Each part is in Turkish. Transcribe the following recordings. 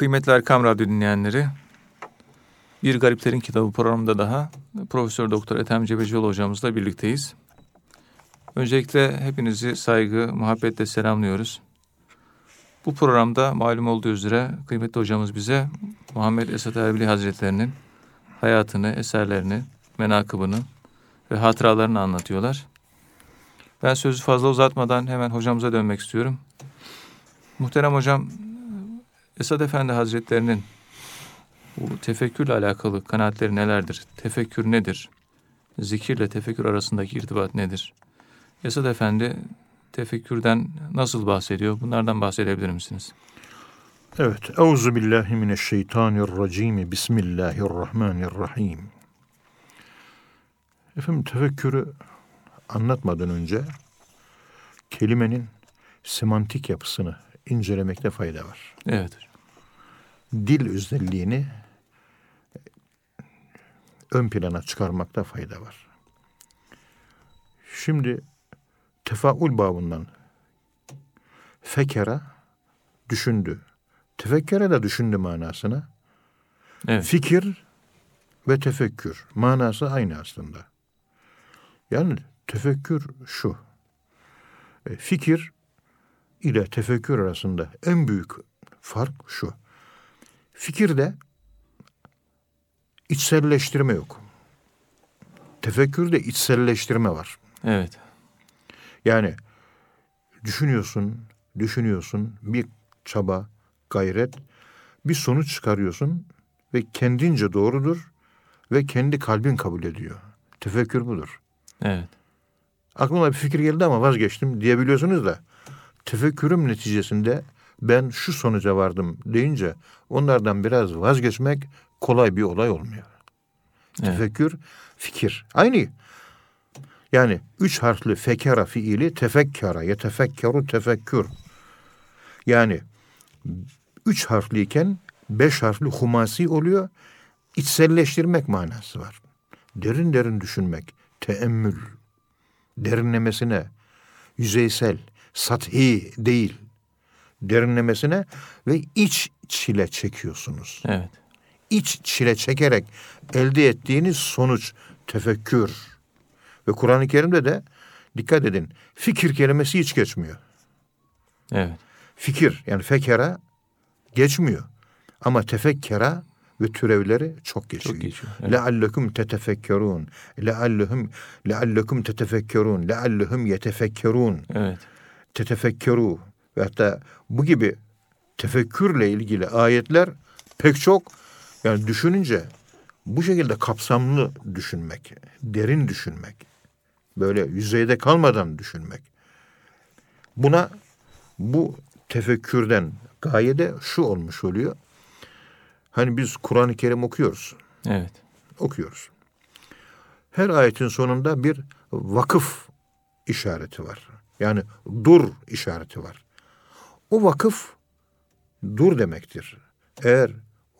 Kıymetli Erkam Radyo dinleyenleri, Bir Gariplerin Kitabı programında daha Profesör Doktor Ethem Cebecioğlu hocamızla birlikteyiz. Öncelikle hepinizi saygı, muhabbetle selamlıyoruz. Bu programda malum olduğu üzere kıymetli hocamız bize Muhammed Esat Erbili Hazretlerinin hayatını, eserlerini, menakıbını ve hatıralarını anlatıyorlar. Ben sözü fazla uzatmadan hemen hocamıza dönmek istiyorum. Muhterem hocam, Esad Efendi Hazretlerinin bu tefekkürle alakalı kanaatleri nelerdir? Tefekkür nedir? Zikirle tefekkür arasındaki irtibat nedir? Esad Efendi tefekkürden nasıl bahsediyor? Bunlardan bahsedebilir misiniz? Evet. Euzu billahi mineşşeytanirracim. Bismillahirrahmanirrahim. Efendim tefekkürü anlatmadan önce kelimenin semantik yapısını incelemekte fayda var. Evet. Dil özelliğini ön plana çıkarmakta fayda var. Şimdi tefaul babından fekera düşündü. Tefekkere de düşündü manasına. Evet. Fikir ve tefekkür manası aynı aslında. Yani tefekkür şu. E, fikir ile tefekkür arasında en büyük fark şu. Fikirde içselleştirme yok. Tefekkürde içselleştirme var. Evet. Yani düşünüyorsun, düşünüyorsun, bir çaba, gayret, bir sonuç çıkarıyorsun ve kendince doğrudur ve kendi kalbin kabul ediyor. Tefekkür budur. Evet. Aklıma bir fikir geldi ama vazgeçtim diyebiliyorsunuz da tefekkürüm neticesinde ben şu sonuca vardım deyince onlardan biraz vazgeçmek kolay bir olay olmuyor. Evet. Tefekkür, fikir. Aynı. Yani üç harfli fekera fiili tefekkara, yetefekkeru tefekkür. Yani üç harfliyken beş harfli humasi oluyor. İçselleştirmek manası var. Derin derin düşünmek, teemmül, derinlemesine, yüzeysel, sathi değil, derinlemesine ve iç çile çekiyorsunuz. Evet. İç çile çekerek elde ettiğiniz sonuç tefekkür. Ve Kur'an-ı Kerim'de de dikkat edin fikir kelimesi hiç geçmiyor. Evet. Fikir yani fekera geçmiyor. Ama tefekkera ve türevleri çok geçiyor. Çok geçiyor. Evet. Leallekum tetefekkerun. Leallehum leallekum tetefekkerun. Leallehum yetefekkerun. Evet. Tetefekkeru ve hatta bu gibi tefekkürle ilgili ayetler pek çok yani düşününce bu şekilde kapsamlı düşünmek, derin düşünmek, böyle yüzeyde kalmadan düşünmek. Buna bu tefekkürden gaye de şu olmuş oluyor. Hani biz Kur'an-ı Kerim okuyoruz. Evet. Okuyoruz. Her ayetin sonunda bir vakıf işareti var. Yani dur işareti var. O vakıf dur demektir. Eğer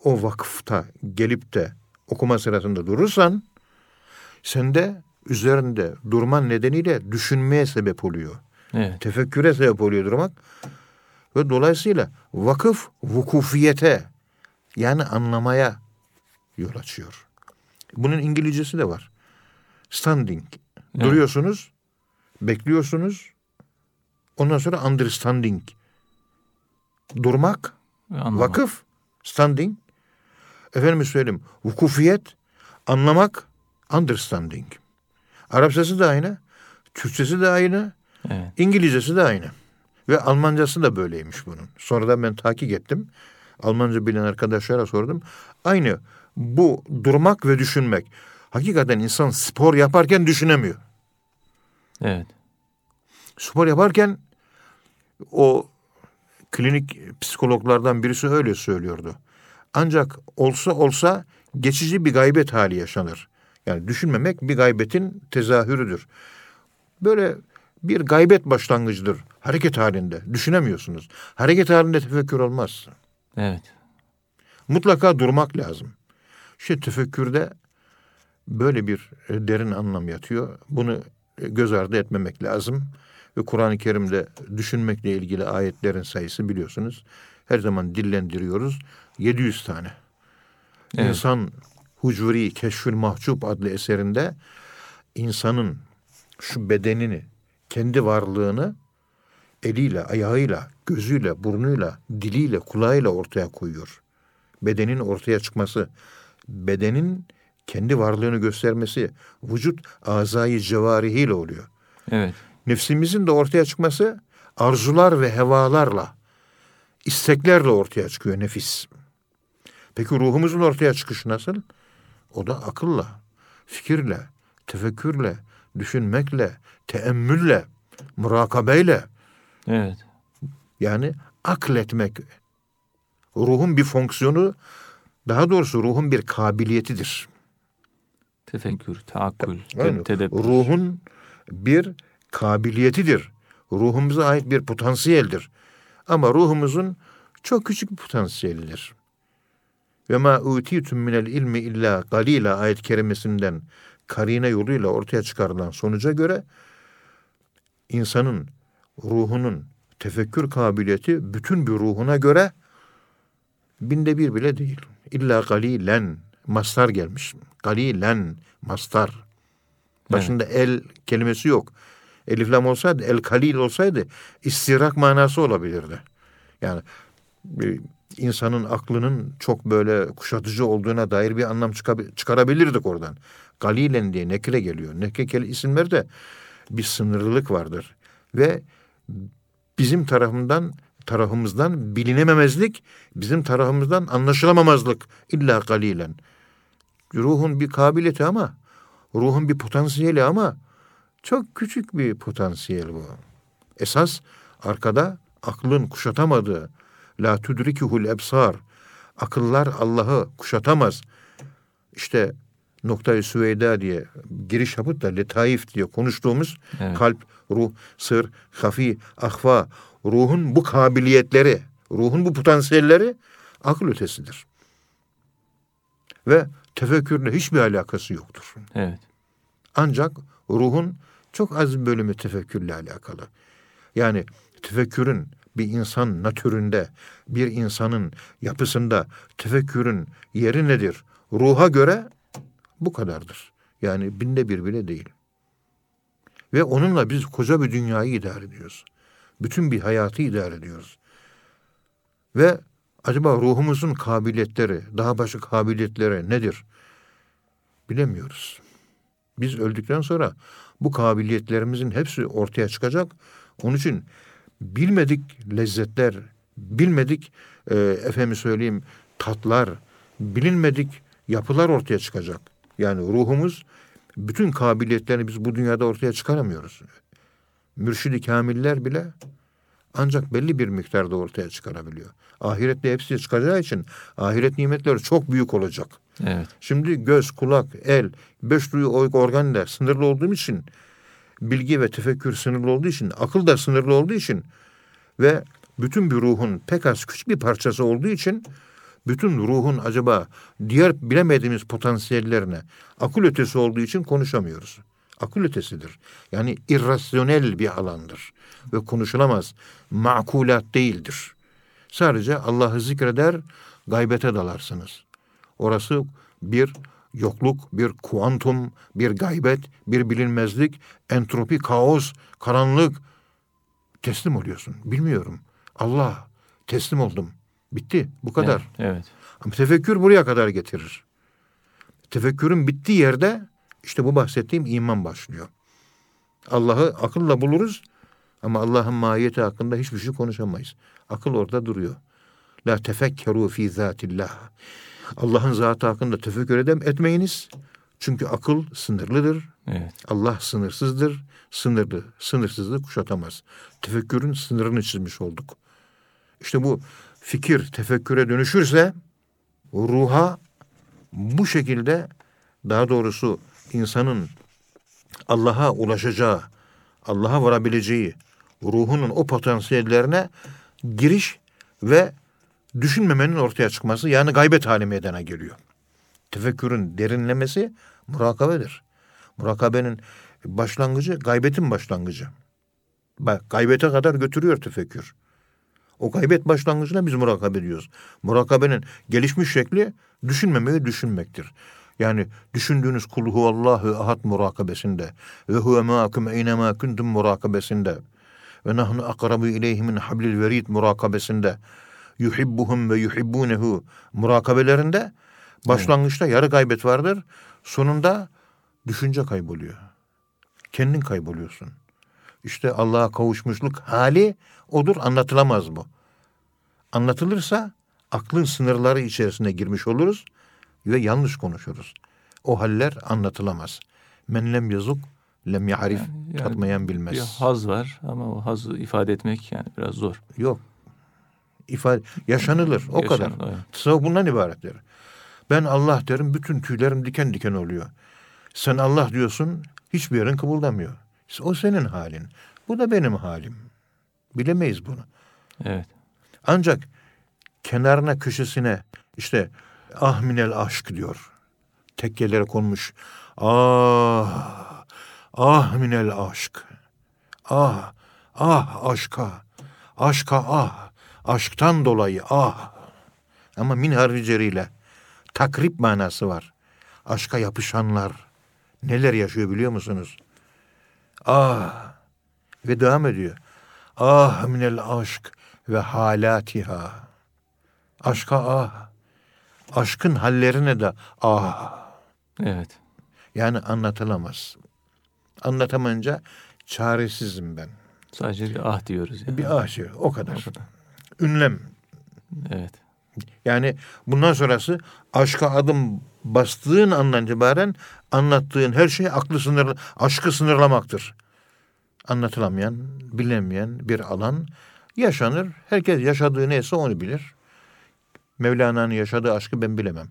o vakıfta gelip de okuma sırasında durursan sende üzerinde durman nedeniyle düşünmeye sebep oluyor. Evet. Tefekküre sebep oluyor durmak. Ve dolayısıyla vakıf vukufiyete yani anlamaya yol açıyor. Bunun İngilizcesi de var. Standing. Evet. Duruyorsunuz, bekliyorsunuz. Ondan sonra understanding. Durmak, Anlamak. vakıf, standing. Efendim söyleyeyim, vukufiyet, anlamak, understanding. Arapçası da aynı, Türkçesi de aynı, evet. İngilizcesi de aynı. Ve Almancası da böyleymiş bunun. Sonradan ben takip ettim. Almanca bilen arkadaşlara sordum. Aynı bu durmak ve düşünmek. Hakikaten insan spor yaparken düşünemiyor. Evet. Spor yaparken o klinik psikologlardan birisi öyle söylüyordu. Ancak olsa olsa geçici bir gaybet hali yaşanır. Yani düşünmemek bir gaybetin tezahürüdür. Böyle bir gaybet başlangıcıdır. Hareket halinde. Düşünemiyorsunuz. Hareket halinde tefekkür olmaz. Evet. Mutlaka durmak lazım. İşte tefekkürde böyle bir derin anlam yatıyor. Bunu göz ardı etmemek lazım. Ve Kur'an-ı Kerim'de düşünmekle ilgili ayetlerin sayısı biliyorsunuz her zaman dillendiriyoruz. 700 tane. Evet. İnsan Hucuri Keşfül Mahcup adlı eserinde insanın şu bedenini, kendi varlığını eliyle, ayağıyla, gözüyle, burnuyla, diliyle, kulağıyla ortaya koyuyor. Bedenin ortaya çıkması, bedenin kendi varlığını göstermesi vücut azayı cevarihiyle oluyor. Evet. Nefsimizin de ortaya çıkması arzular ve hevalarla, isteklerle ortaya çıkıyor nefis. Peki ruhumuzun ortaya çıkışı nasıl? O da akılla, fikirle, tefekkürle, düşünmekle, teemmülle, murakabeyle. Evet. Yani akletmek. Ruhun bir fonksiyonu, daha doğrusu ruhun bir kabiliyetidir. Tefekkür, taakkül, Yani tedebbür. ruhun bir kabiliyetidir. Ruhumuza ait bir potansiyeldir. Ama ruhumuzun çok küçük bir potansiyelidir. Ve ma utitum minel ilmi illa galila ayet kerimesinden karine yoluyla ortaya çıkarılan sonuca göre insanın ruhunun tefekkür kabiliyeti bütün bir ruhuna göre binde bir bile değil. İlla galilen mastar gelmiş. Galilen mastar. Başında el kelimesi yok. Elif lam olsaydı, el kalil olsaydı istirak manası olabilirdi. Yani insanın aklının çok böyle kuşatıcı olduğuna dair bir anlam çıkarabilirdik oradan. Galilen diye nekre geliyor. Nekre isimlerde bir sınırlılık vardır. Ve bizim tarafından tarafımızdan bilinememezlik, bizim tarafımızdan anlaşılamamazlık illa galilen. Ruhun bir kabiliyeti ama ruhun bir potansiyeli ama çok küçük bir potansiyel bu. Esas arkada aklın kuşatamadığı la tudrikihul ebsar akıllar Allah'ı kuşatamaz. İşte noktayı süveyda diye giriş yapıp da letaif diye konuştuğumuz Evet. kalp, ruh, sır, hafi, ahva, ruhun bu kabiliyetleri, ruhun bu potansiyelleri akıl ötesidir. Ve tefekkürle hiçbir alakası yoktur. Evet. Ancak ruhun çok az bir bölümü tefekkürle alakalı. Yani tefekkürün bir insan natüründe, bir insanın yapısında tefekkürün yeri nedir? Ruha göre bu kadardır. Yani binde bir bile değil. Ve onunla biz koca bir dünyayı idare ediyoruz. Bütün bir hayatı idare ediyoruz. Ve acaba ruhumuzun kabiliyetleri, daha başka kabiliyetleri nedir? Bilemiyoruz. Biz öldükten sonra bu kabiliyetlerimizin hepsi ortaya çıkacak. Onun için bilmedik lezzetler, bilmedik e, efendim söyleyeyim tatlar, bilinmedik yapılar ortaya çıkacak. Yani ruhumuz bütün kabiliyetlerini biz bu dünyada ortaya çıkaramıyoruz. Mürşidi kamiller bile ancak belli bir miktarda ortaya çıkarabiliyor. Ahirette hepsi çıkacağı için ahiret nimetleri çok büyük olacak. Evet. Şimdi göz, kulak, el, beş duyu organlar sınırlı olduğum için bilgi ve tefekkür sınırlı olduğu için, akıl da sınırlı olduğu için ve bütün bir ruhun pek az küçük bir parçası olduğu için bütün ruhun acaba diğer bilemediğimiz potansiyellerine akıl ötesi olduğu için konuşamıyoruz. Akıl ötesidir. Yani irrasyonel bir alandır ve konuşulamaz. Makulat değildir. Sadece Allah'ı zikreder, gaybete dalarsınız. Orası bir yokluk, bir kuantum, bir gaybet, bir bilinmezlik, entropi, kaos, karanlık. Teslim oluyorsun. Bilmiyorum. Allah teslim oldum. Bitti. Bu kadar. Evet. evet. Ama tefekkür buraya kadar getirir. Tefekkürün bittiği yerde işte bu bahsettiğim iman başlıyor. Allah'ı akılla buluruz ama Allah'ın mahiyeti hakkında hiçbir şey konuşamayız. Akıl orada duruyor. La tefekkeru fi zatillah. Allah'ın zatı hakkında tefekkür edem etmeyiniz. Çünkü akıl sınırlıdır. Evet. Allah sınırsızdır. Sınırlı, sınırsızlığı kuşatamaz. Tefekkürün sınırını çizmiş olduk. İşte bu fikir tefekküre dönüşürse ruha bu şekilde daha doğrusu insanın Allah'a ulaşacağı, Allah'a varabileceği ruhunun o potansiyellerine giriş ve düşünmemenin ortaya çıkması yani gaybet hali meydana geliyor. Tefekkürün derinlemesi murakabedir. Murakabenin başlangıcı gaybetin başlangıcı. Bak gaybete kadar götürüyor tefekkür. O gaybet başlangıcında biz murakabe ediyoruz. Murakabenin gelişmiş şekli düşünmemeyi düşünmektir. Yani düşündüğünüz kul huvallahu ahad murakabesinde ve huve ma'akum eynema kuntum murakabesinde ve nahnu akrabu ileyhi min hablil verid murakabesinde yuhibbuhum ve yuhibbunehu murakabelerinde başlangıçta yarı gaybet vardır. Sonunda düşünce kayboluyor. Kendin kayboluyorsun. İşte Allah'a kavuşmuşluk hali odur anlatılamaz bu. Anlatılırsa aklın sınırları içerisine girmiş oluruz ve yanlış konuşuruz. O haller anlatılamaz. Men lem yazuk lem yahrif yani, yani tatmayan bilmez. Bir haz var ama o hazı ifade etmek yani biraz zor. Yok. İfade yaşanılır o Yaşanılır, kadar. Evet. Tasavvuf bundan ibarettir. Ben Allah derim bütün tüylerim diken diken oluyor. Sen Allah diyorsun hiçbir yerin kıvıldamıyor. O senin halin. Bu da benim halim. Bilemeyiz bunu. Evet. Ancak kenarına köşesine işte ah minel aşk diyor. Tekkelere konmuş. Ah, ah minel aşk. Ah, ah aşka. Aşka ah. Aşktan dolayı ah. Ama min hariceriyle takrip manası var. Aşka yapışanlar neler yaşıyor biliyor musunuz? Ah ve devam ediyor. Ah minel aşk ve halatiha. Aşka ah. Aşkın hallerine de ah. Evet. Yani anlatılamaz. Anlatamayınca çaresizim ben. Sadece bir ah diyoruz. Yani. Bir ah diyor. O kadar. O kadar. Ünlem. Evet. Yani bundan sonrası aşka adım bastığın andan itibaren anlattığın her şey aklı sınır, aşkı sınırlamaktır. Anlatılamayan, bilinmeyen bir alan yaşanır. Herkes yaşadığı neyse onu bilir. Mevlana'nın yaşadığı aşkı ben bilemem.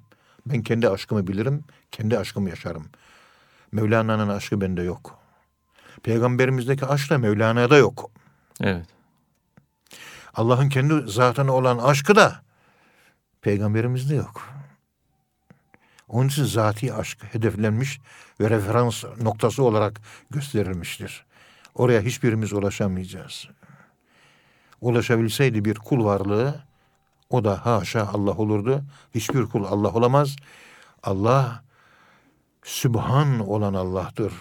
Ben kendi aşkımı bilirim, kendi aşkımı yaşarım. Mevlana'nın aşkı bende yok. Peygamberimizdeki aşk da Mevlana'da yok. Evet. Allah'ın kendi zatına olan aşkı da peygamberimizde yok. Onun için zati aşk hedeflenmiş ve referans noktası olarak gösterilmiştir. Oraya hiçbirimiz ulaşamayacağız. Ulaşabilseydi bir kul varlığı o da haşa Allah olurdu. Hiçbir kul Allah olamaz. Allah Sübhan olan Allah'tır.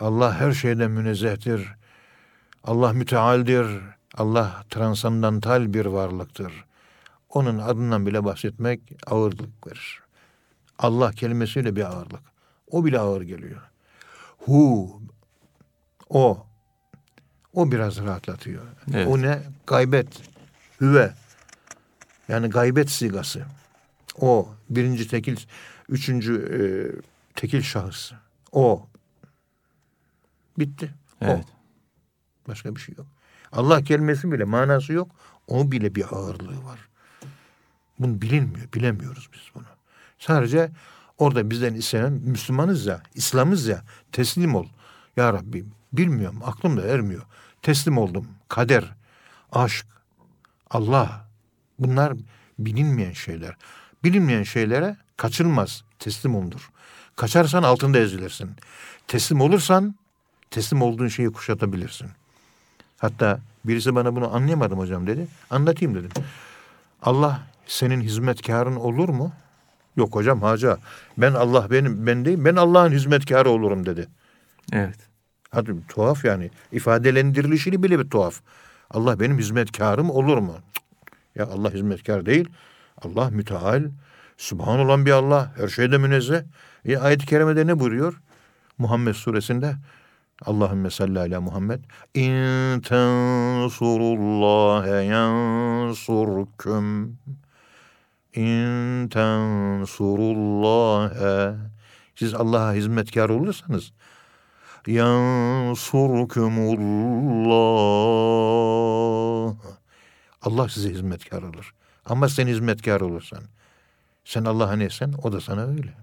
Allah her şeyden münezzehtir. Allah mütealdir. Allah transandantal bir varlıktır. Onun adından bile bahsetmek ağırlık verir. Allah kelimesiyle bir ağırlık. O bile ağır geliyor. Hu, o, o biraz rahatlatıyor. Evet. O ne? Gaybet, hüve. Yani gaybet sigası. O birinci tekil, üçüncü e, tekil şahıs. O. Bitti. Evet. O. Başka bir şey yok. Allah kelimesi bile manası yok. O bile bir ağırlığı var. Bunu bilinmiyor, bilemiyoruz biz bunu. Sadece orada bizden istenen Müslümanız ya, İslam'ız ya, teslim ol. Ya Rabbi bilmiyorum, aklım da ermiyor. Teslim oldum. Kader, aşk, Allah. Bunlar bilinmeyen şeyler. Bilinmeyen şeylere kaçılmaz. Teslim olunur. Kaçarsan altında ezilirsin. Teslim olursan teslim olduğun şeyi kuşatabilirsin. Hatta birisi bana bunu anlayamadım hocam dedi. Anlatayım dedim. Allah senin hizmetkarın olur mu? Yok hocam haca. Ben Allah benim ben değil ben Allah'ın hizmetkarı olurum dedi. Evet. Hadi tuhaf yani. ifadelendirilişini bile bir tuhaf. Allah benim hizmetkarım olur mu? Ya Allah hizmetkar değil. Allah müteal, subhan olan bir Allah. Her şeyde münezzeh. E, ayet-i kerimede ne buyuruyor? Muhammed suresinde Allahümme salli ala Muhammed. İn tensurullâhe yansurkum. İn tensurullâhe. Siz Allah'a hizmetkar olursanız yansurkumullah. Allah size hizmetkar olur. Ama sen hizmetkar olursan, sen Allah'a neysen o da sana öyle.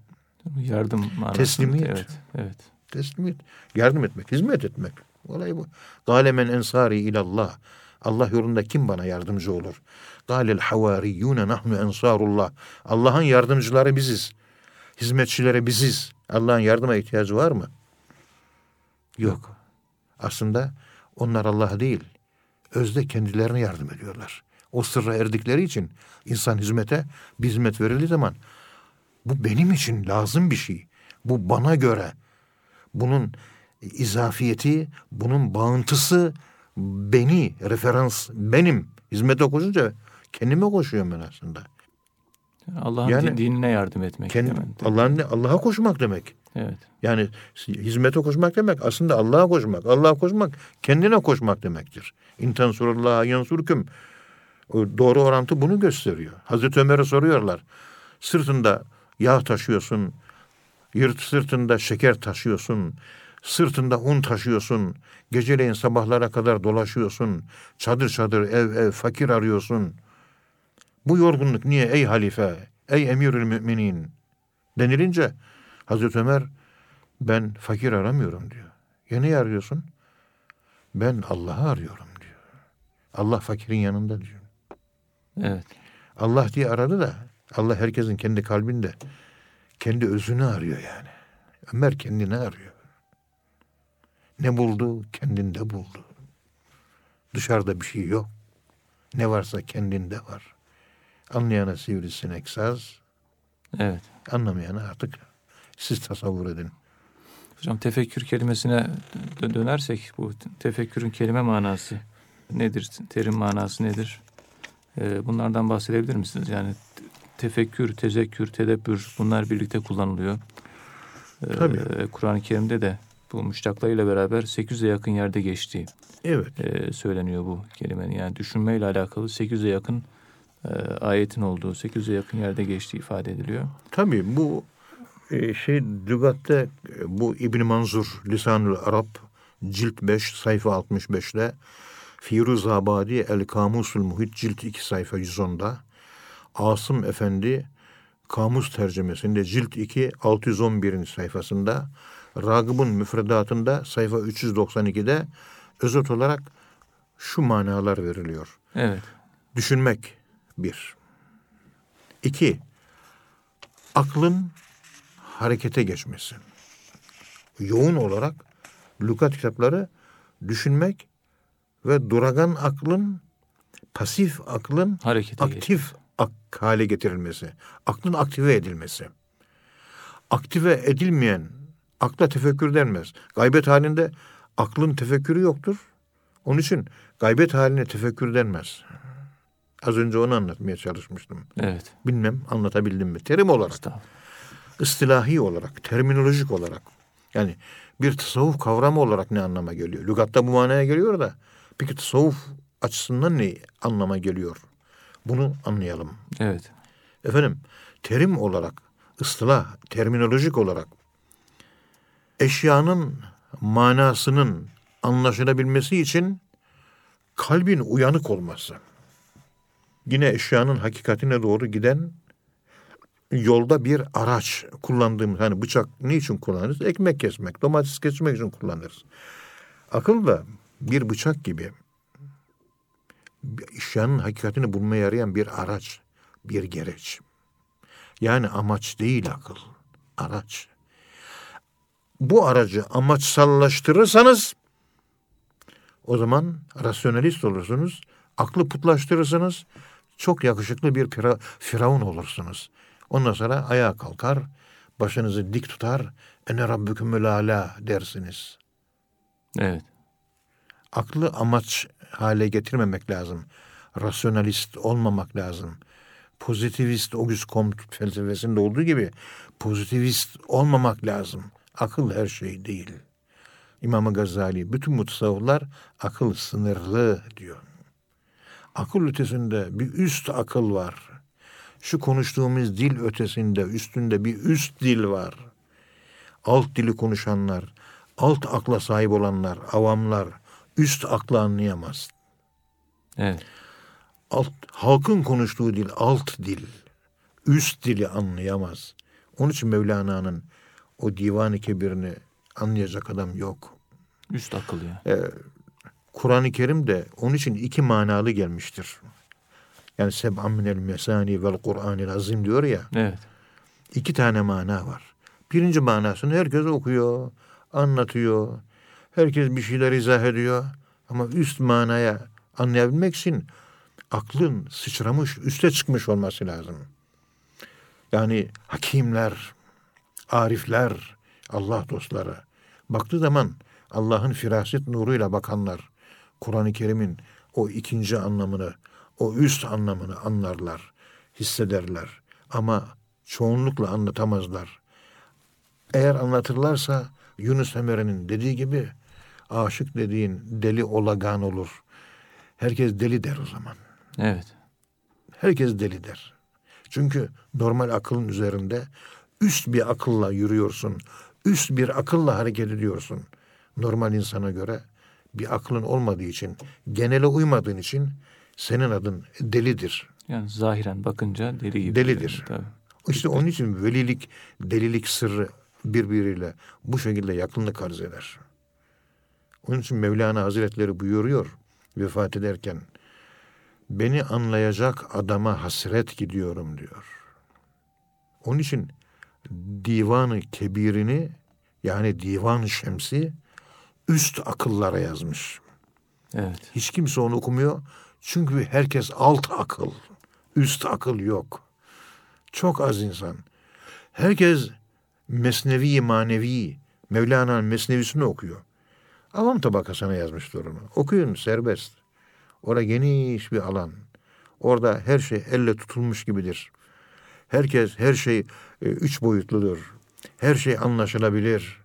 Yardım manasında. Teslimiyet. Evet, evet. Teslimiyet. Yardım etmek, hizmet etmek. Olay bu. Galemen ensari ilallah. Allah yolunda kim bana yardımcı olur? Galel havariyyune nahnu ensarullah. Allah'ın yardımcıları biziz. Hizmetçileri biziz. Allah'ın yardıma ihtiyacı var mı? Yok. Aslında onlar Allah değil. özde kendilerine yardım ediyorlar. O sırra erdikleri için insan hizmete bir hizmet verildiği zaman bu benim için lazım bir şey. Bu bana göre. Bunun izafiyeti, bunun bağıntısı beni, referans benim. Hizmete koşunca kendime koşuyorum ben aslında. Allah'ın yani, dinine yardım etmek. Allah'ın Allah'a koşmak demek. Evet. Yani hizmete koşmak demek aslında Allah'a koşmak. Allah'a koşmak kendine koşmak demektir. İntan surullah yansurküm. Doğru orantı bunu gösteriyor. Hazreti Ömer'e soruyorlar. Sırtında yağ taşıyorsun, yırt sırtında şeker taşıyorsun, sırtında un taşıyorsun, geceleyin sabahlara kadar dolaşıyorsun, çadır çadır ev ev fakir arıyorsun. Bu yorgunluk niye ey halife, ey emirül müminin denilince Hazreti Ömer ben fakir aramıyorum diyor. Ya ne arıyorsun? Ben Allah'ı arıyorum diyor. Allah fakirin yanında diyor. Evet. Allah diye aradı da Allah herkesin kendi kalbinde kendi özünü arıyor yani. Ömer kendini arıyor. Ne buldu? Kendinde buldu. Dışarıda bir şey yok. Ne varsa kendinde var. Anlayana sivrisinek saz. Evet. Anlamayana artık siz tasavvur edin. Hocam tefekkür kelimesine dönersek bu tefekkürün kelime manası nedir? Terim manası nedir? Ee, bunlardan bahsedebilir misiniz? Yani tefekkür, tezekkür, tedebbür bunlar birlikte kullanılıyor. Ee, Tabii. Kur'an-ı Kerim'de de bu müştaklarıyla beraber 800'e yakın yerde geçtiği evet. e, söyleniyor bu kelimenin. Yani düşünmeyle alakalı 800'e yakın e, ayetin olduğu, 800'e yakın yerde geçtiği ifade ediliyor. Tabii bu e, şey lügatte e, bu İbn Manzur Lisanül Arap cilt 5 sayfa 65'te Firuz Abadi El Kamusul Muhit cilt 2 sayfa 110'da Asım Efendi kamus tercümesinde cilt 2 611. sayfasında Ragıb'ın müfredatında sayfa 392'de özet olarak şu manalar veriliyor. Evet. Düşünmek bir. İki, aklın harekete geçmesi. Yoğun olarak lügat kitapları düşünmek ve duragan aklın, pasif aklın harekete aktif ak hale getirilmesi. Aklın aktive edilmesi. Aktive edilmeyen akla tefekkür denmez. Gaybet halinde aklın tefekkürü yoktur. Onun için gaybet haline tefekkür denmez. Az önce onu anlatmaya çalışmıştım. Evet. Bilmem anlatabildim mi? Terim olarak. ıstilahi olarak, terminolojik olarak. Yani bir tasavvuf kavramı olarak ne anlama geliyor? Lügatta bu manaya geliyor da peki tasavvuf açısından ne anlama geliyor? Bunu anlayalım. Evet. Efendim terim olarak, ıstılah, terminolojik olarak eşyanın manasının anlaşılabilmesi için kalbin uyanık olması. Yine eşyanın hakikatine doğru giden yolda bir araç kullandığımız hani bıçak ne için kullanırız? Ekmek kesmek, domates kesmek için kullanırız. Akıl da bir bıçak gibi eşyanın hakikatini bulmaya yarayan bir araç, bir gereç. Yani amaç değil akıl, araç. Bu aracı amaçsallaştırırsanız o zaman rasyonalist olursunuz, aklı putlaştırırsınız, çok yakışıklı bir pira, firavun olursunuz. Ondan sonra ayağa kalkar, başınızı dik tutar, ene rabbükümül ala dersiniz. Evet. Aklı amaç hale getirmemek lazım. Rasyonalist olmamak lazım. Pozitivist Auguste Comte felsefesinde olduğu gibi pozitivist olmamak lazım. Akıl her şey değil. İmam Gazali bütün mutasavvıflar akıl sınırlı diyor. Akıl ötesinde bir üst akıl var. Şu konuştuğumuz dil ötesinde üstünde bir üst dil var. Alt dili konuşanlar, alt akla sahip olanlar, avamlar üst akla anlayamaz. Evet. Alt, halkın konuştuğu dil alt dil. Üst dili anlayamaz. Onun için Mevlana'nın o divan-ı kebirini anlayacak adam yok. Üst akıl ya. Ee, Kur'an-ı Kerim de onun için iki manalı gelmiştir. Yani seb'an minel mesani vel Kur'anil azim diyor ya. Evet. İki tane mana var. Birinci manasını herkes okuyor, anlatıyor. Herkes bir şeyler izah ediyor. Ama üst manaya anlayabilmek için aklın sıçramış, üste çıkmış olması lazım. Yani hakimler, arifler, Allah dostları baktığı zaman Allah'ın firaset nuruyla bakanlar Kur'an-ı Kerim'in o ikinci anlamını, o üst anlamını anlarlar, hissederler. Ama çoğunlukla anlatamazlar. Eğer anlatırlarsa Yunus Emre'nin dediği gibi aşık dediğin deli olagan olur. Herkes deli der o zaman. Evet. Herkes deli der. Çünkü normal akılın üzerinde üst bir akılla yürüyorsun. Üst bir akılla hareket ediyorsun. Normal insana göre bir aklın olmadığı için, genele uymadığın için senin adın delidir. Yani zahiren bakınca deli gibi. Delidir. Tabii. İşte onun için velilik, delilik sırrı birbiriyle bu şekilde yakınlık arz eder. Onun için Mevlana Hazretleri buyuruyor vefat ederken beni anlayacak adama hasret gidiyorum diyor. Onun için divanı kebirini yani divan şemsi üst akıllara yazmış. Evet. Hiç kimse onu okumuyor. Çünkü herkes alt akıl. Üst akıl yok. Çok az insan. Herkes mesnevi manevi, Mevlana'nın mesnevisini okuyor. Avam tabakasına yazmışlar onu. Okuyun serbest. Orada geniş bir alan. Orada her şey elle tutulmuş gibidir. Herkes, her şey e, üç boyutludur. Her şey anlaşılabilir.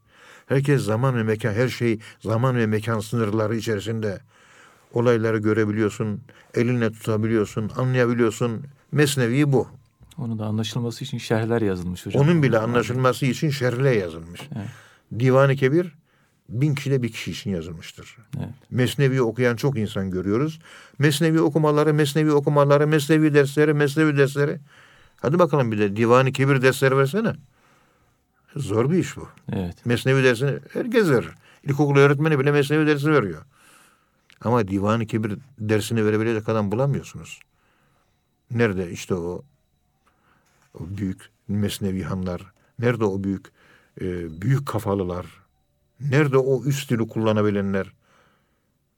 Herkes zaman ve mekan, her şey zaman ve mekan sınırları içerisinde. Olayları görebiliyorsun, elinle tutabiliyorsun, anlayabiliyorsun. Mesnevi bu. Onu da anlaşılması için şerhler yazılmış hocam. Onun bile anlaşılması için şerhle yazılmış. Evet. Divan-ı Kebir bin kişide bir kişi için yazılmıştır. Evet. Mesnevi okuyan çok insan görüyoruz. Mesnevi okumaları, mesnevi okumaları, mesnevi dersleri, mesnevi dersleri. Hadi bakalım bir de Divan-ı Kebir dersleri versene. Zor bir iş bu. Evet. Mesnevi dersini herkes verir. İlkokul öğretmeni bile mesnevi dersi veriyor. Ama Divan-ı Kebir dersini verebilecek adam bulamıyorsunuz. Nerede işte o, o büyük mesnevi hanlar? Nerede o büyük e, büyük kafalılar? Nerede o üst dili kullanabilenler?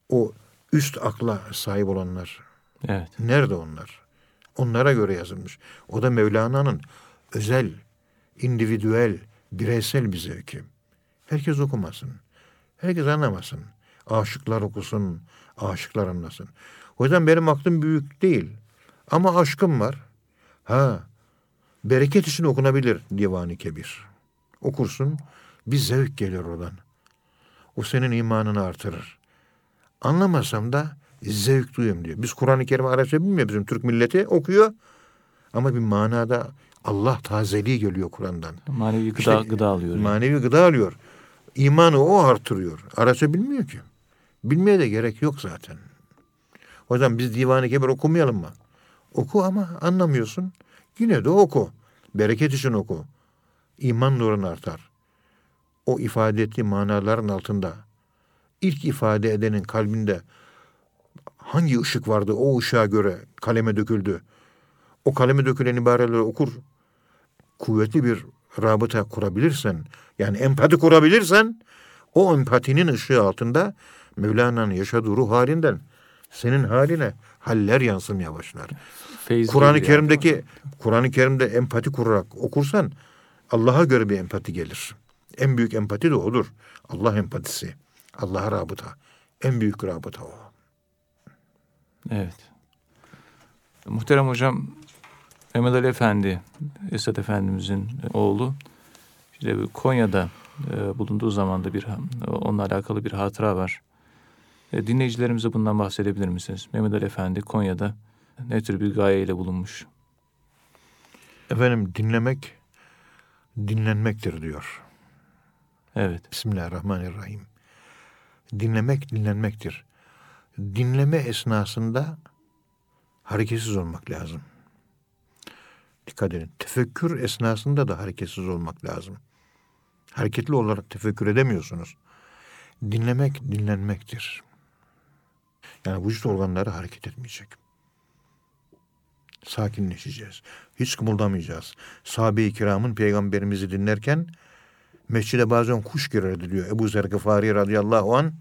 O üst akla sahip olanlar? Evet. Nerede onlar? Onlara göre yazılmış. O da Mevlana'nın özel, individüel, bireysel bir zevki. Herkes okumasın. Herkes anlamasın. Aşıklar okusun, aşıklar anlasın. O yüzden benim aklım büyük değil. Ama aşkım var. Ha, bereket için okunabilir Divan-ı Kebir. Okursun, bir zevk gelir oradan. O senin imanını artırır. Anlamasam da zevk duyuyorum diyor. Biz Kur'an-ı Kerim Arapça bilmiyor bizim Türk milleti okuyor. Ama bir manada Allah tazeliği geliyor Kur'an'dan. Manevi gıda, İşte gıda alıyor. yani. Manevi gıda alıyor. İmanı o artırıyor. Arapça bilmiyor ki. Bilmeye de gerek yok zaten. O yüzden biz Divan-ı Kebir okumayalım mı? Oku ama anlamıyorsun. Yine de oku. Bereket için oku. İman nurun artar. O ifade ettiği manaların altında ilk ifade edenin kalbinde hangi ışık vardı o ışığa göre kaleme döküldü. O kaleme dökülen ibareleri okur. Kuvvetli bir rabıta kurabilirsen, yani empati kurabilirsen, o empatinin ışığı altında Mevlana'nın yaşadığı ruh halinden senin haline haller yansımaya başlar. Kur'an-ı gibi yani. Kerim'deki Kur'an-ı Kerim'de empati kurarak okursan Allah'a göre bir empati gelir. En büyük empati de odur. Allah empatisi. Allah'a rabıta. En büyük rabıta o. Evet. Muhterem hocam Mehmet Ali Efendi, Esat Efendimizin oğlu. İşte Konya'da e, bulunduğu zamanda bir onunla alakalı bir hatıra var. E, dinleyicilerimize bundan bahsedebilir misiniz? Mehmet Ali Efendi Konya'da ne tür bir gayeyle bulunmuş? Efendim dinlemek dinlenmektir diyor. Evet. Bismillahirrahmanirrahim. Dinlemek dinlenmektir. Dinleme esnasında hareketsiz olmak lazım. Dikkat edin. Tefekkür esnasında da hareketsiz olmak lazım. Hareketli olarak tefekkür edemiyorsunuz. Dinlemek dinlenmektir. Yani vücut organları hareket etmeyecek. Sakinleşeceğiz. Hiç kımıldamayacağız. Sahabe-i kiramın peygamberimizi dinlerken mescide bazen kuş girerdi diyor. Ebu Zer Gıfari radıyallahu an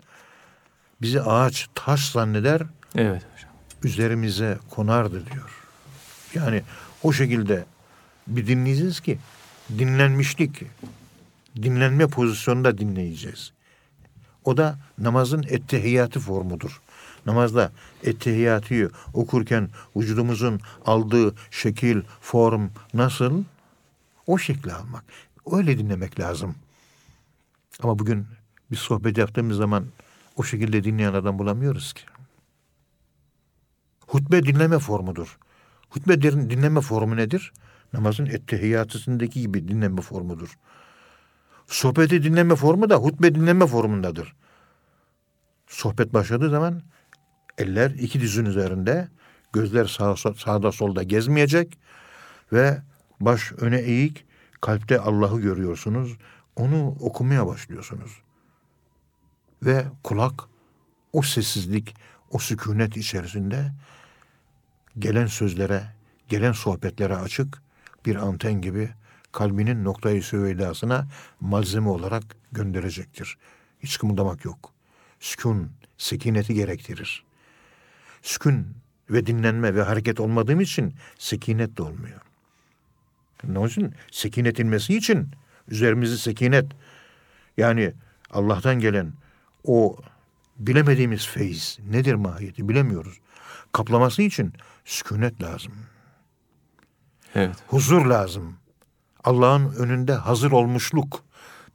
bizi ağaç, taş zanneder Evet hocam. Üzerimize konardı diyor. Yani o şekilde bir dinleyeceğiz ki dinlenmişlik, dinlenme pozisyonunda dinleyeceğiz. O da namazın ettehiyatı formudur. Namazda ettehiyatı okurken vücudumuzun aldığı şekil, form nasıl? O şekli almak. Öyle dinlemek lazım. Ama bugün bir sohbet yaptığımız zaman o şekilde dinleyen adam bulamıyoruz ki. Hutbe dinleme formudur. Hutbe dinleme formu nedir? Namazın ettehiyatısındaki gibi dinleme formudur. Sohbeti dinleme formu da hutbe dinleme formundadır. Sohbet başladığı zaman eller iki dizin üzerinde, gözler sağ, sağda solda gezmeyecek ve baş öne eğik, kalpte Allah'ı görüyorsunuz. Onu okumaya başlıyorsunuz. Ve kulak o sessizlik, o sükunet içerisinde gelen sözlere, gelen sohbetlere açık bir anten gibi kalbinin noktayı süveydasına malzeme olarak gönderecektir. Hiç kımıldamak yok. Sükun, sekineti gerektirir. Sükun ve dinlenme ve hareket olmadığım için sekinet de olmuyor. Onun için sekinet inmesi için üzerimizi sekinet yani Allah'tan gelen o bilemediğimiz feyiz nedir mahiyeti bilemiyoruz. Kaplaması için sükunet lazım. Evet. Huzur lazım. Allah'ın önünde hazır olmuşluk,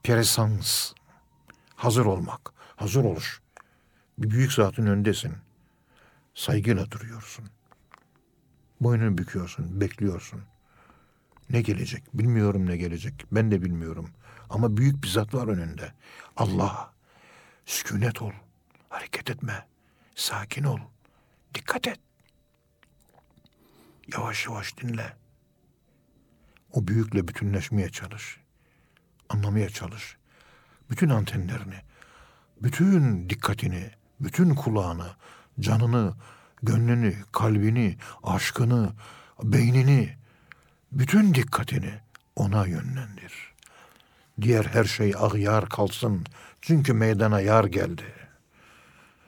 presans, hazır olmak, hazır oluş. Bir büyük zatın önündesin. Saygıyla duruyorsun. Boynunu büküyorsun, bekliyorsun. Ne gelecek? Bilmiyorum ne gelecek. Ben de bilmiyorum. Ama büyük bir zat var önünde. Allah. Sükunet ol. Hareket etme. Sakin ol. Dikkat et. Yavaş yavaş dinle. O büyükle bütünleşmeye çalış. Anlamaya çalış. Bütün antenlerini, bütün dikkatini, bütün kulağını, canını, gönlünü, kalbini, aşkını, beynini, bütün dikkatini ona yönlendir. Diğer her şey ağyar kalsın. Çünkü meydana yar geldi.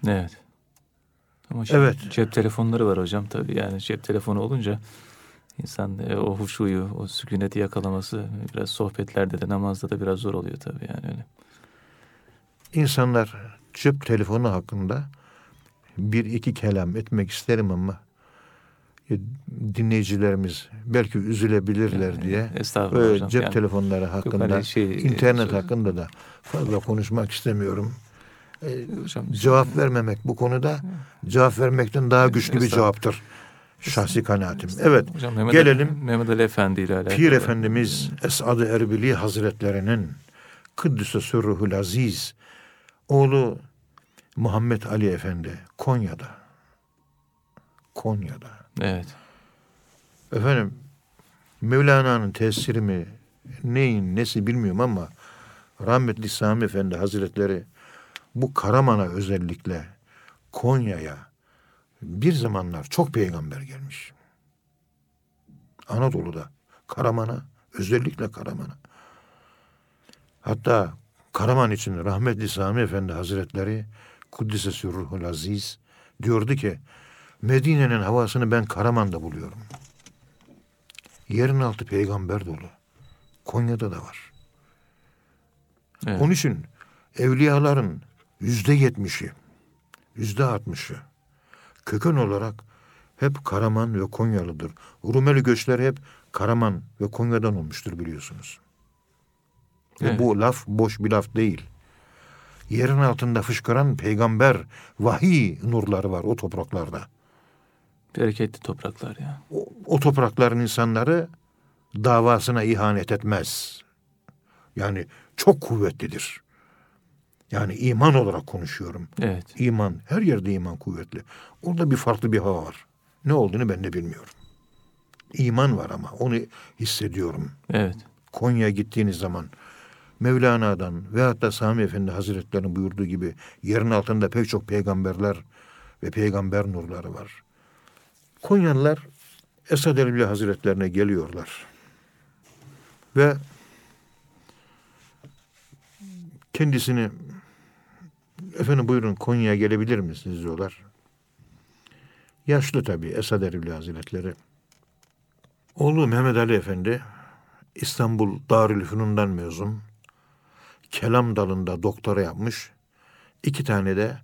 Evet. Ama evet. Cep telefonları var hocam tabii. Yani cep telefonu olunca insan e, o huşuyu, o sükuneti yakalaması biraz sohbetlerde de namazda da biraz zor oluyor tabii yani öyle. İnsanlar cep telefonu hakkında bir iki kelam etmek isterim ama dinleyicilerimiz belki üzülebilirler yani, diye hocam. cep yani, telefonları hakkında, hani şey, internet hakkında da fazla konuşmak istemiyorum. Ee, hocam, cevap vermemek bu konuda cevap vermekten daha güçlü bir cevaptır. Şahsi kanaatim. Evet. Hocam, Mehmet gelelim. Mehmet Ali Efendi ile alakalı. Pir Efendimiz Esad-ı Erbili Hazretlerinin Kıddüs'e Sürruhul Aziz oğlu Muhammed Ali Efendi Konya'da. Konya'da. Evet. Efendim Mevlana'nın tesiri mi neyin nesi bilmiyorum ama rahmetli Sami Efendi Hazretleri bu Karaman'a özellikle Konya'ya bir zamanlar çok peygamber gelmiş. Anadolu'da Karaman'a özellikle Karaman'a. Hatta Karaman için rahmetli Sami Efendi Hazretleri Kuddise Sürruhul Aziz diyordu ki Medine'nin havasını ben Karaman'da buluyorum. Yerin altı peygamber dolu. Konya'da da var. Evet. Onun için evliyaların yüzde yetmişi, yüzde altmışı köken olarak hep Karaman ve Konyalıdır. Rumeli göçleri hep Karaman ve Konya'dan olmuştur biliyorsunuz. Evet. bu laf boş bir laf değil. Yerin altında fışkıran peygamber vahiy nurları var o topraklarda. Bereketli topraklar ya. O, o toprakların insanları davasına ihanet etmez. Yani çok kuvvetlidir. Yani iman olarak konuşuyorum. Evet. İman, her yerde iman kuvvetli. Orada bir farklı bir hava var. Ne olduğunu ben de bilmiyorum. İman var ama onu hissediyorum. Evet. Konya'ya gittiğiniz zaman Mevlana'dan ve hatta Sami Efendi Hazretleri'nin buyurduğu gibi yerin altında pek çok peygamberler ve peygamber nurları var. Konyalılar Esad Erbil Hazretlerine geliyorlar. Ve kendisini efendim buyurun Konya'ya gelebilir misiniz diyorlar. Yaşlı tabii Esad Erbil Hazretleri. Oğlu Mehmet Ali Efendi İstanbul Darülfünun'dan mezun. Kelam dalında doktora yapmış. İki tane de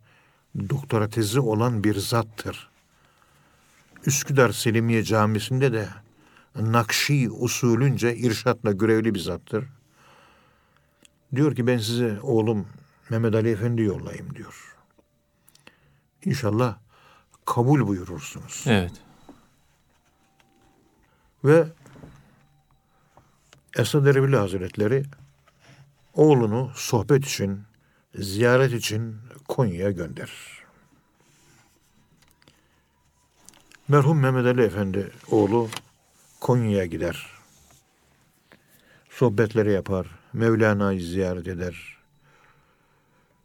doktora tezi olan bir zattır. Üsküdar Selimiye Camisi'nde de Nakşi usulünce irşatla görevli bir zattır. Diyor ki ben size oğlum Mehmet Ali Efendi yollayayım diyor. İnşallah kabul buyurursunuz. Evet. Ve Esad Erbil Hazretleri oğlunu sohbet için, ziyaret için Konya'ya gönderir. Merhum Mehmet Ali Efendi oğlu Konya'ya gider. Sohbetleri yapar, Mevlana'yı ziyaret eder.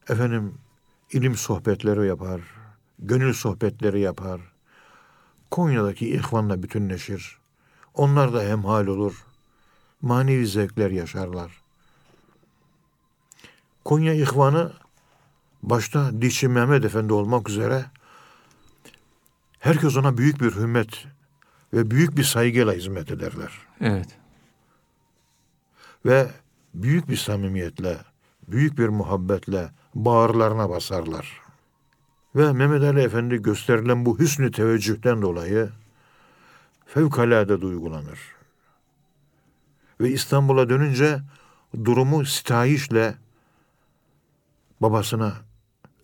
Efendim ilim sohbetleri yapar, gönül sohbetleri yapar. Konya'daki ihvanla bütünleşir. Onlar da hemhal olur. Manevi zevkler yaşarlar. Konya ihvanı başta Dişi Mehmet Efendi olmak üzere herkes ona büyük bir hürmet ve büyük bir saygıyla hizmet ederler. Evet. Ve büyük bir samimiyetle, büyük bir muhabbetle bağırlarına basarlar. Ve Mehmet Ali Efendi gösterilen bu hüsnü teveccühten dolayı fevkalade duygulanır. Ve İstanbul'a dönünce durumu sitayişle babasına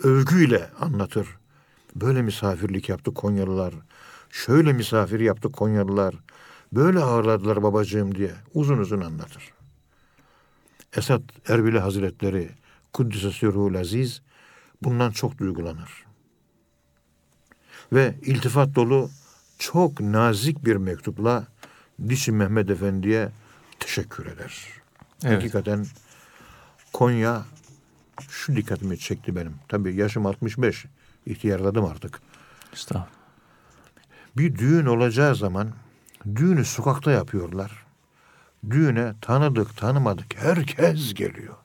övgüyle anlatır. Böyle misafirlik yaptı Konyalılar. Şöyle misafir yaptı Konyalılar. Böyle ağırladılar babacığım diye uzun uzun anlatır. Esat Erbili Hazretleri Kuddise Sürhul Aziz bundan çok duygulanır. Ve iltifat dolu çok nazik bir mektupla Dişi Mehmet Efendi'ye teşekkür eder. Evet. Hakikaten Konya şu dikkatimi çekti benim. Tabii yaşım 65. ihtiyarladım artık. Estağfurullah. Bir düğün olacağı zaman düğünü sokakta yapıyorlar. Düğüne tanıdık tanımadık herkes geliyor.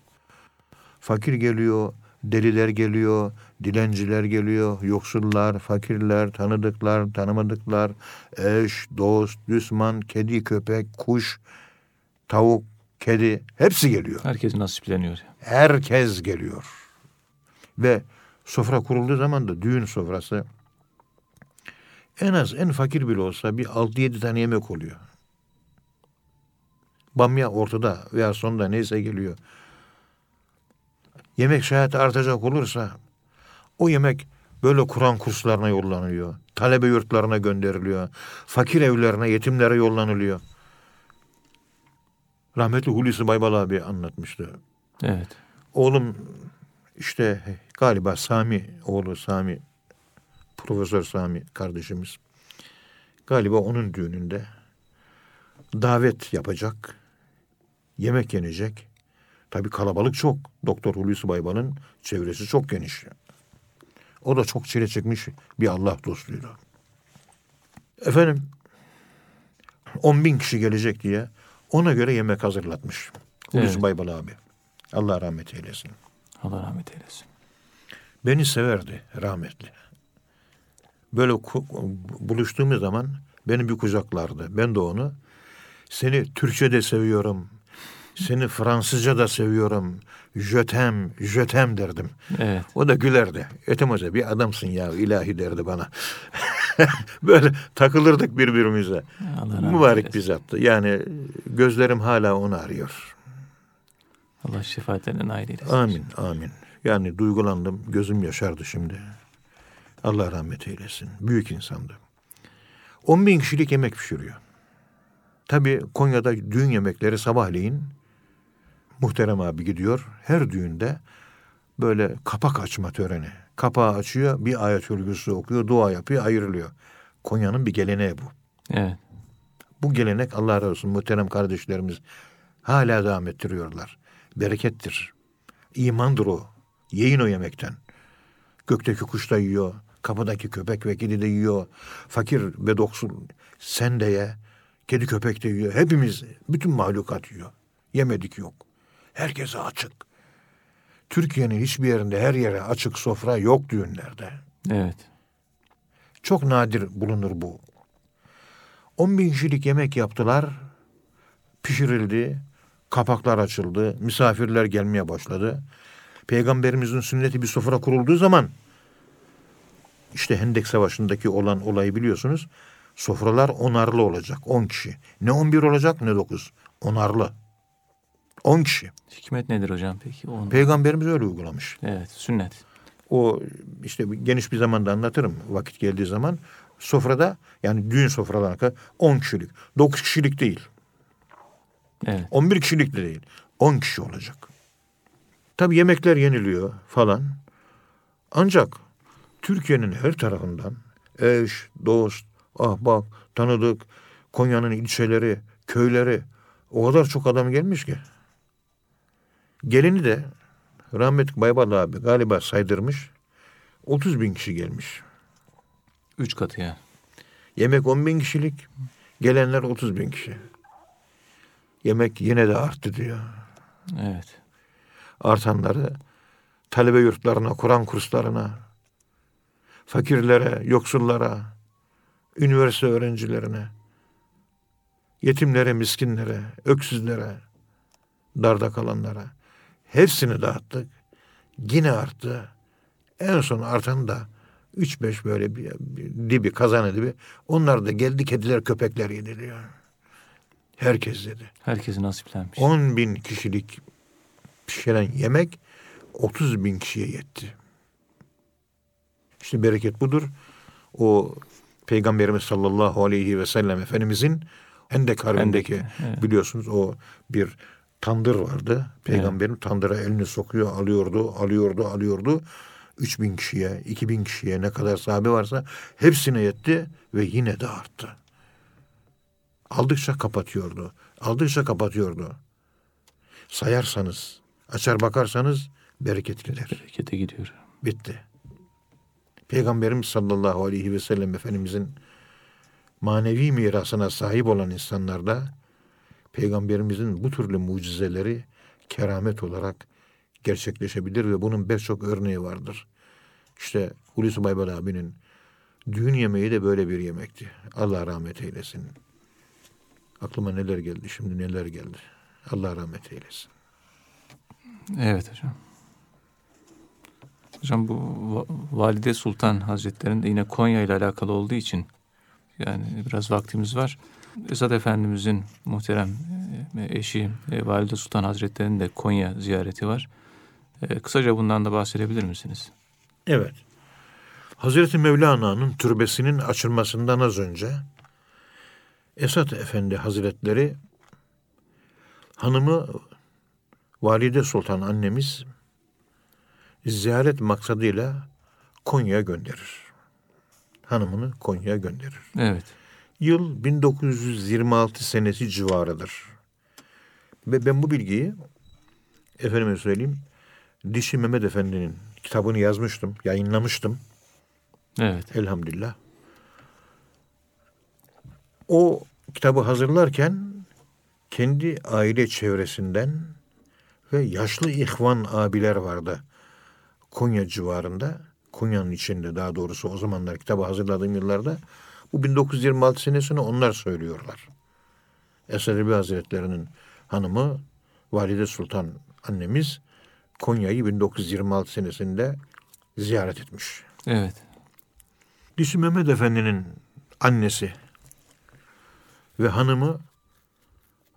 Fakir geliyor, deliler geliyor, dilenciler geliyor, yoksullar, fakirler, tanıdıklar, tanımadıklar, eş, dost, düşman, kedi, köpek, kuş, tavuk, kedi hepsi geliyor. Herkes nasipleniyor. Herkes geliyor. Ve sofra kurulduğu zaman da düğün sofrası en az en fakir bile olsa bir 6-7 tane yemek oluyor. Bamya ortada veya sonunda neyse geliyor. Yemek şayet artacak olursa o yemek böyle Kur'an kurslarına yollanıyor. Talebe yurtlarına gönderiliyor. Fakir evlerine, yetimlere yollanılıyor. Rahmetli Hulusi Baybal abi anlatmıştı. Evet. Oğlum işte galiba Sami oğlu Sami Profesör Sami kardeşimiz galiba onun düğününde davet yapacak. Yemek yenecek. Tabi kalabalık çok. Doktor Hulusi Baybal'ın çevresi çok geniş. O da çok çile çekmiş bir Allah dostuydu. Efendim 10 bin kişi gelecek diye ona göre yemek hazırlatmış. Hulusi Evet. Baybal abi. Allah rahmet eylesin. Allah rahmet eylesin. Beni severdi rahmetli. Böyle buluştuğumuz zaman beni bir kucaklardı. Ben de onu. Seni Türkçe de seviyorum. Seni Fransızca da seviyorum. Jötem, jötem derdim. Evet. O da gülerdi. Ethem Hoca bir adamsın ya ilahi derdi bana. Böyle takılırdık birbirimize. Allah Mübarek bir zattı. Yani gözlerim hala onu arıyor. Allah şefaatlerinden nail eylesin. Amin, amin. Yani duygulandım, gözüm yaşardı şimdi. Allah rahmet eylesin. Büyük insandı. 10 bin kişilik yemek pişiriyor. Tabii Konya'da düğün yemekleri sabahleyin muhterem abi gidiyor. Her düğünde böyle kapak açma töreni. Kapağı açıyor, bir ayet örgüsü okuyor, dua yapıyor, ayrılıyor. Konya'nın bir geleneği bu. Evet. Bu gelenek Allah razı olsun muhterem kardeşlerimiz hala devam ettiriyorlar. Berekettir. İmandır o. Yiyin o yemekten. Gökteki kuş da yiyor. Kapıdaki köpek ve kedi de yiyor. Fakir ve doksul sen de ye. Kedi köpek de yiyor. Hepimiz, bütün mahlukat yiyor. Yemedik yok. Herkese açık. Türkiye'nin hiçbir yerinde her yere açık sofra yok düğünlerde. Evet. Çok nadir bulunur bu. 10 bin kişilik yemek yaptılar. Pişirildi. Kapaklar açıldı. Misafirler gelmeye başladı. Peygamberimizin sünneti bir sofra kurulduğu zaman işte Hendek Savaşı'ndaki olan olayı biliyorsunuz. Sofralar onarlı olacak. 10 kişi. Ne 11 olacak ne 9. Onarlı. 10 kişi. Hikmet nedir hocam peki? Onu... Peygamberimiz öyle uygulamış. Evet sünnet. O işte geniş bir zamanda anlatırım vakit geldiği zaman. Sofrada yani düğün sofralarına kadar 10 kişilik. 9 kişilik değil. Evet. 11 kişilik de değil. 10 kişi olacak. Tabii yemekler yeniliyor falan. Ancak Türkiye'nin her tarafından eş, dost, ahbap, tanıdık, Konya'nın ilçeleri, köyleri o kadar çok adam gelmiş ki. Gelini de rahmetli Baybal abi galiba saydırmış. 30 bin kişi gelmiş. Üç katı yani. Yemek 10 bin kişilik, gelenler 30 bin kişi. Yemek yine de arttı diyor. Evet. Artanları talebe yurtlarına, Kur'an kurslarına, fakirlere, yoksullara, üniversite öğrencilerine, yetimlere, miskinlere, öksüzlere, darda kalanlara hepsini dağıttık. Yine arttı. En son artan da üç beş böyle bir, bir dibi, kazanı dibi. Onlar da geldi kediler, köpekler yedi diyor. Herkes dedi. Herkese nasiplenmiş. 10 bin kişilik pişiren yemek 30 bin kişiye yetti. İşte bereket budur. O Peygamberimiz sallallahu aleyhi ve sellem Efendimizin Hendek Harbi'ndeki evet. biliyorsunuz o bir tandır vardı. Peygamberin tandıra elini sokuyor, alıyordu, alıyordu, alıyordu. 3 bin kişiye, 2 bin kişiye ne kadar sahibi varsa hepsine yetti ve yine de arttı. Aldıkça kapatıyordu. Aldıkça kapatıyordu. Sayarsanız, açar bakarsanız bereket gider. Berekete gidiyor. Bitti. Peygamberimiz sallallahu aleyhi ve sellem Efendimizin manevi mirasına sahip olan insanlarda Peygamberimizin bu türlü mucizeleri keramet olarak gerçekleşebilir ve bunun birçok örneği vardır. İşte Hulusi Baybal abinin düğün yemeği de böyle bir yemekti. Allah rahmet eylesin. Aklıma neler geldi şimdi neler geldi. Allah rahmet eylesin. Evet hocam. Hocam bu Valide Sultan Hazretleri'nin de yine Konya ile alakalı olduğu için yani biraz vaktimiz var. Esad Efendimizin muhterem e, eşi e, Valide Sultan Hazretleri'nin de Konya ziyareti var. E, kısaca bundan da bahsedebilir misiniz? Evet. Hazreti Mevlana'nın türbesinin açılmasından az önce Esat Efendi Hazretleri hanımı Valide Sultan annemiz ziyaret maksadıyla Konya'ya gönderir. Hanımını Konya'ya gönderir. Evet. Yıl 1926 senesi civarıdır. Ve ben bu bilgiyi efendime söyleyeyim Dişi Mehmet Efendi'nin kitabını yazmıştım, yayınlamıştım. Evet. Elhamdülillah. O kitabı hazırlarken kendi aile çevresinden ve yaşlı ihvan abiler vardı. Konya civarında, Konya'nın içinde daha doğrusu o zamanlar kitabı hazırladığım yıllarda bu 1926 senesini onlar söylüyorlar. Esad Erbil Hazretleri'nin hanımı Valide Sultan annemiz Konya'yı 1926 senesinde ziyaret etmiş. Evet. Dişi Mehmet Efendi'nin annesi ve hanımı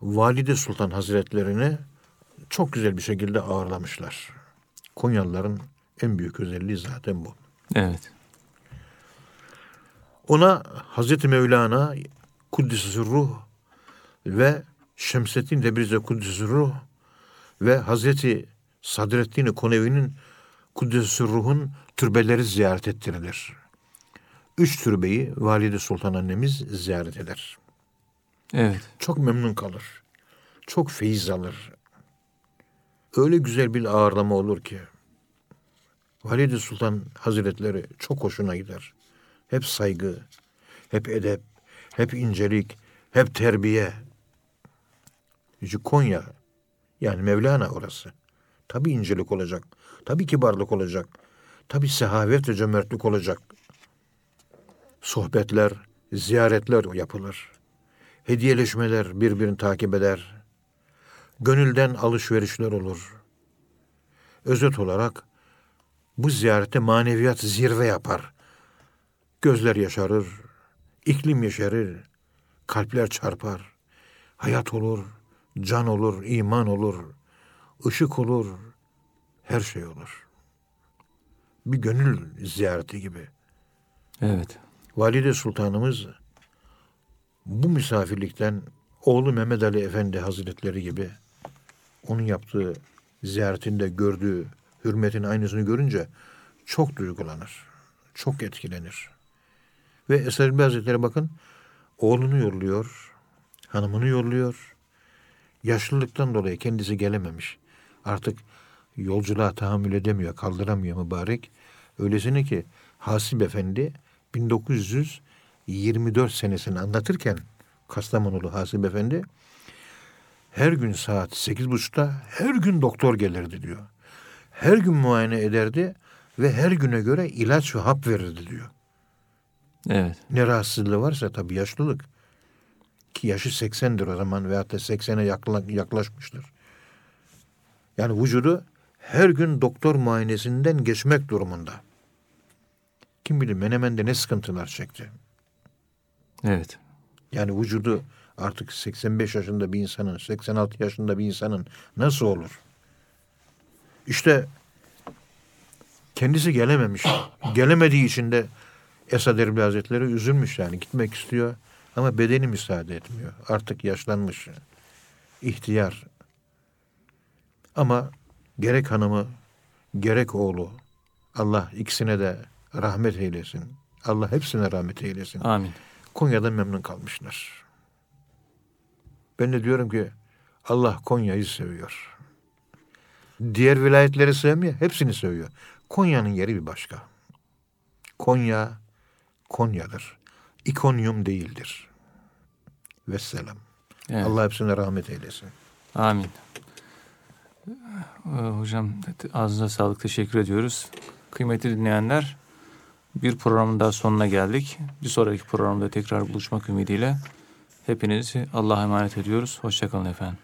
Valide Sultan Hazretlerini çok güzel bir şekilde ağırlamışlar. Konyalıların en büyük özelliği zaten bu. Evet. Ona Hazreti Mevlana Kuddisü Ruh ve Şemsettin Tebrize Kuddisü Ruh ve Hazreti Sadreddin Konevi'nin Kuddisü Ruh'un türbeleri ziyaret ettirilir. Üç türbeyi Valide Sultan annemiz ziyaret eder. Evet. Çok memnun kalır. Çok feyiz alır. Öyle güzel bir ağırlama olur ki. Valide Sultan Hazretleri çok hoşuna gider. Hep saygı, hep edep, hep incelik, hep terbiye. Çünkü Konya, yani Mevlana orası. Tabi incelik olacak, tabi kibarlık olacak, tabi sehavet ve cömertlik olacak. sohbetler, ziyaretler yapılır. Hediyeleşmeler birbirini takip eder. Gönülden alışverişler olur. Özet olarak bu ziyarette maneviyat zirve yapar. Gözler yaşarır, iklim yeşerir, kalpler çarpar. Hayat olur, can olur, iman olur, ışık olur, her şey olur. Bir gönül ziyareti gibi. Evet. Valide Sultanımız bu misafirlikten oğlu Mehmet Ali Efendi Hazretleri gibi onun yaptığı ziyaretinde gördüğü hürmetin aynısını görünce çok duygulanır. Çok etkilenir. Ve Eser Elbi Hazretleri bakın oğlunu yolluyor, hanımını yolluyor. Yaşlılıktan dolayı kendisi gelememiş. Artık yolculuğa tahammül edemiyor, kaldıramıyor mübarek. Öylesine ki Hasip Efendi 1924 senesini anlatırken Kastamonulu Hasip Efendi her gün saat sekiz buçukta her gün doktor gelirdi diyor. Her gün muayene ederdi ve her güne göre ilaç ve hap verirdi diyor. Evet. Ne rahatsızlığı varsa tabii yaşlılık. Ki yaşı 80'dir o zaman veyahut da 80'e yakla- yaklaşmıştır. Yani vücudu her gün doktor muayenesinden geçmek durumunda. Kim bilir Menemen'de ne sıkıntılar çekti. Evet. Yani vücudu artık 85 yaşında bir insanın, 86 yaşında bir insanın nasıl olur? İşte kendisi gelememiş. Gelemediği için de Esad Erbil Hazretleri üzülmüş yani gitmek istiyor ama bedeni müsaade etmiyor. Artık yaşlanmış, ihtiyar. Ama gerek hanımı, gerek oğlu Allah ikisine de rahmet eylesin. Allah hepsine rahmet eylesin. Amin. Konya'da memnun kalmışlar. Ben de diyorum ki Allah Konya'yı seviyor. Diğer vilayetleri sevmiyor, hepsini seviyor. Konya'nın yeri bir başka. Konya, Konya'dır. İkonyum değildir. Vesselam. Evet. Allah hepsine rahmet eylesin. Amin. Ee, Hocam ağzınıza sağlık teşekkür ediyoruz. Kıymetli dinleyenler bir programın daha sonuna geldik. Bir sonraki programda tekrar buluşmak ümidiyle hepinizi Allah'a emanet ediyoruz. Hoşçakalın efendim.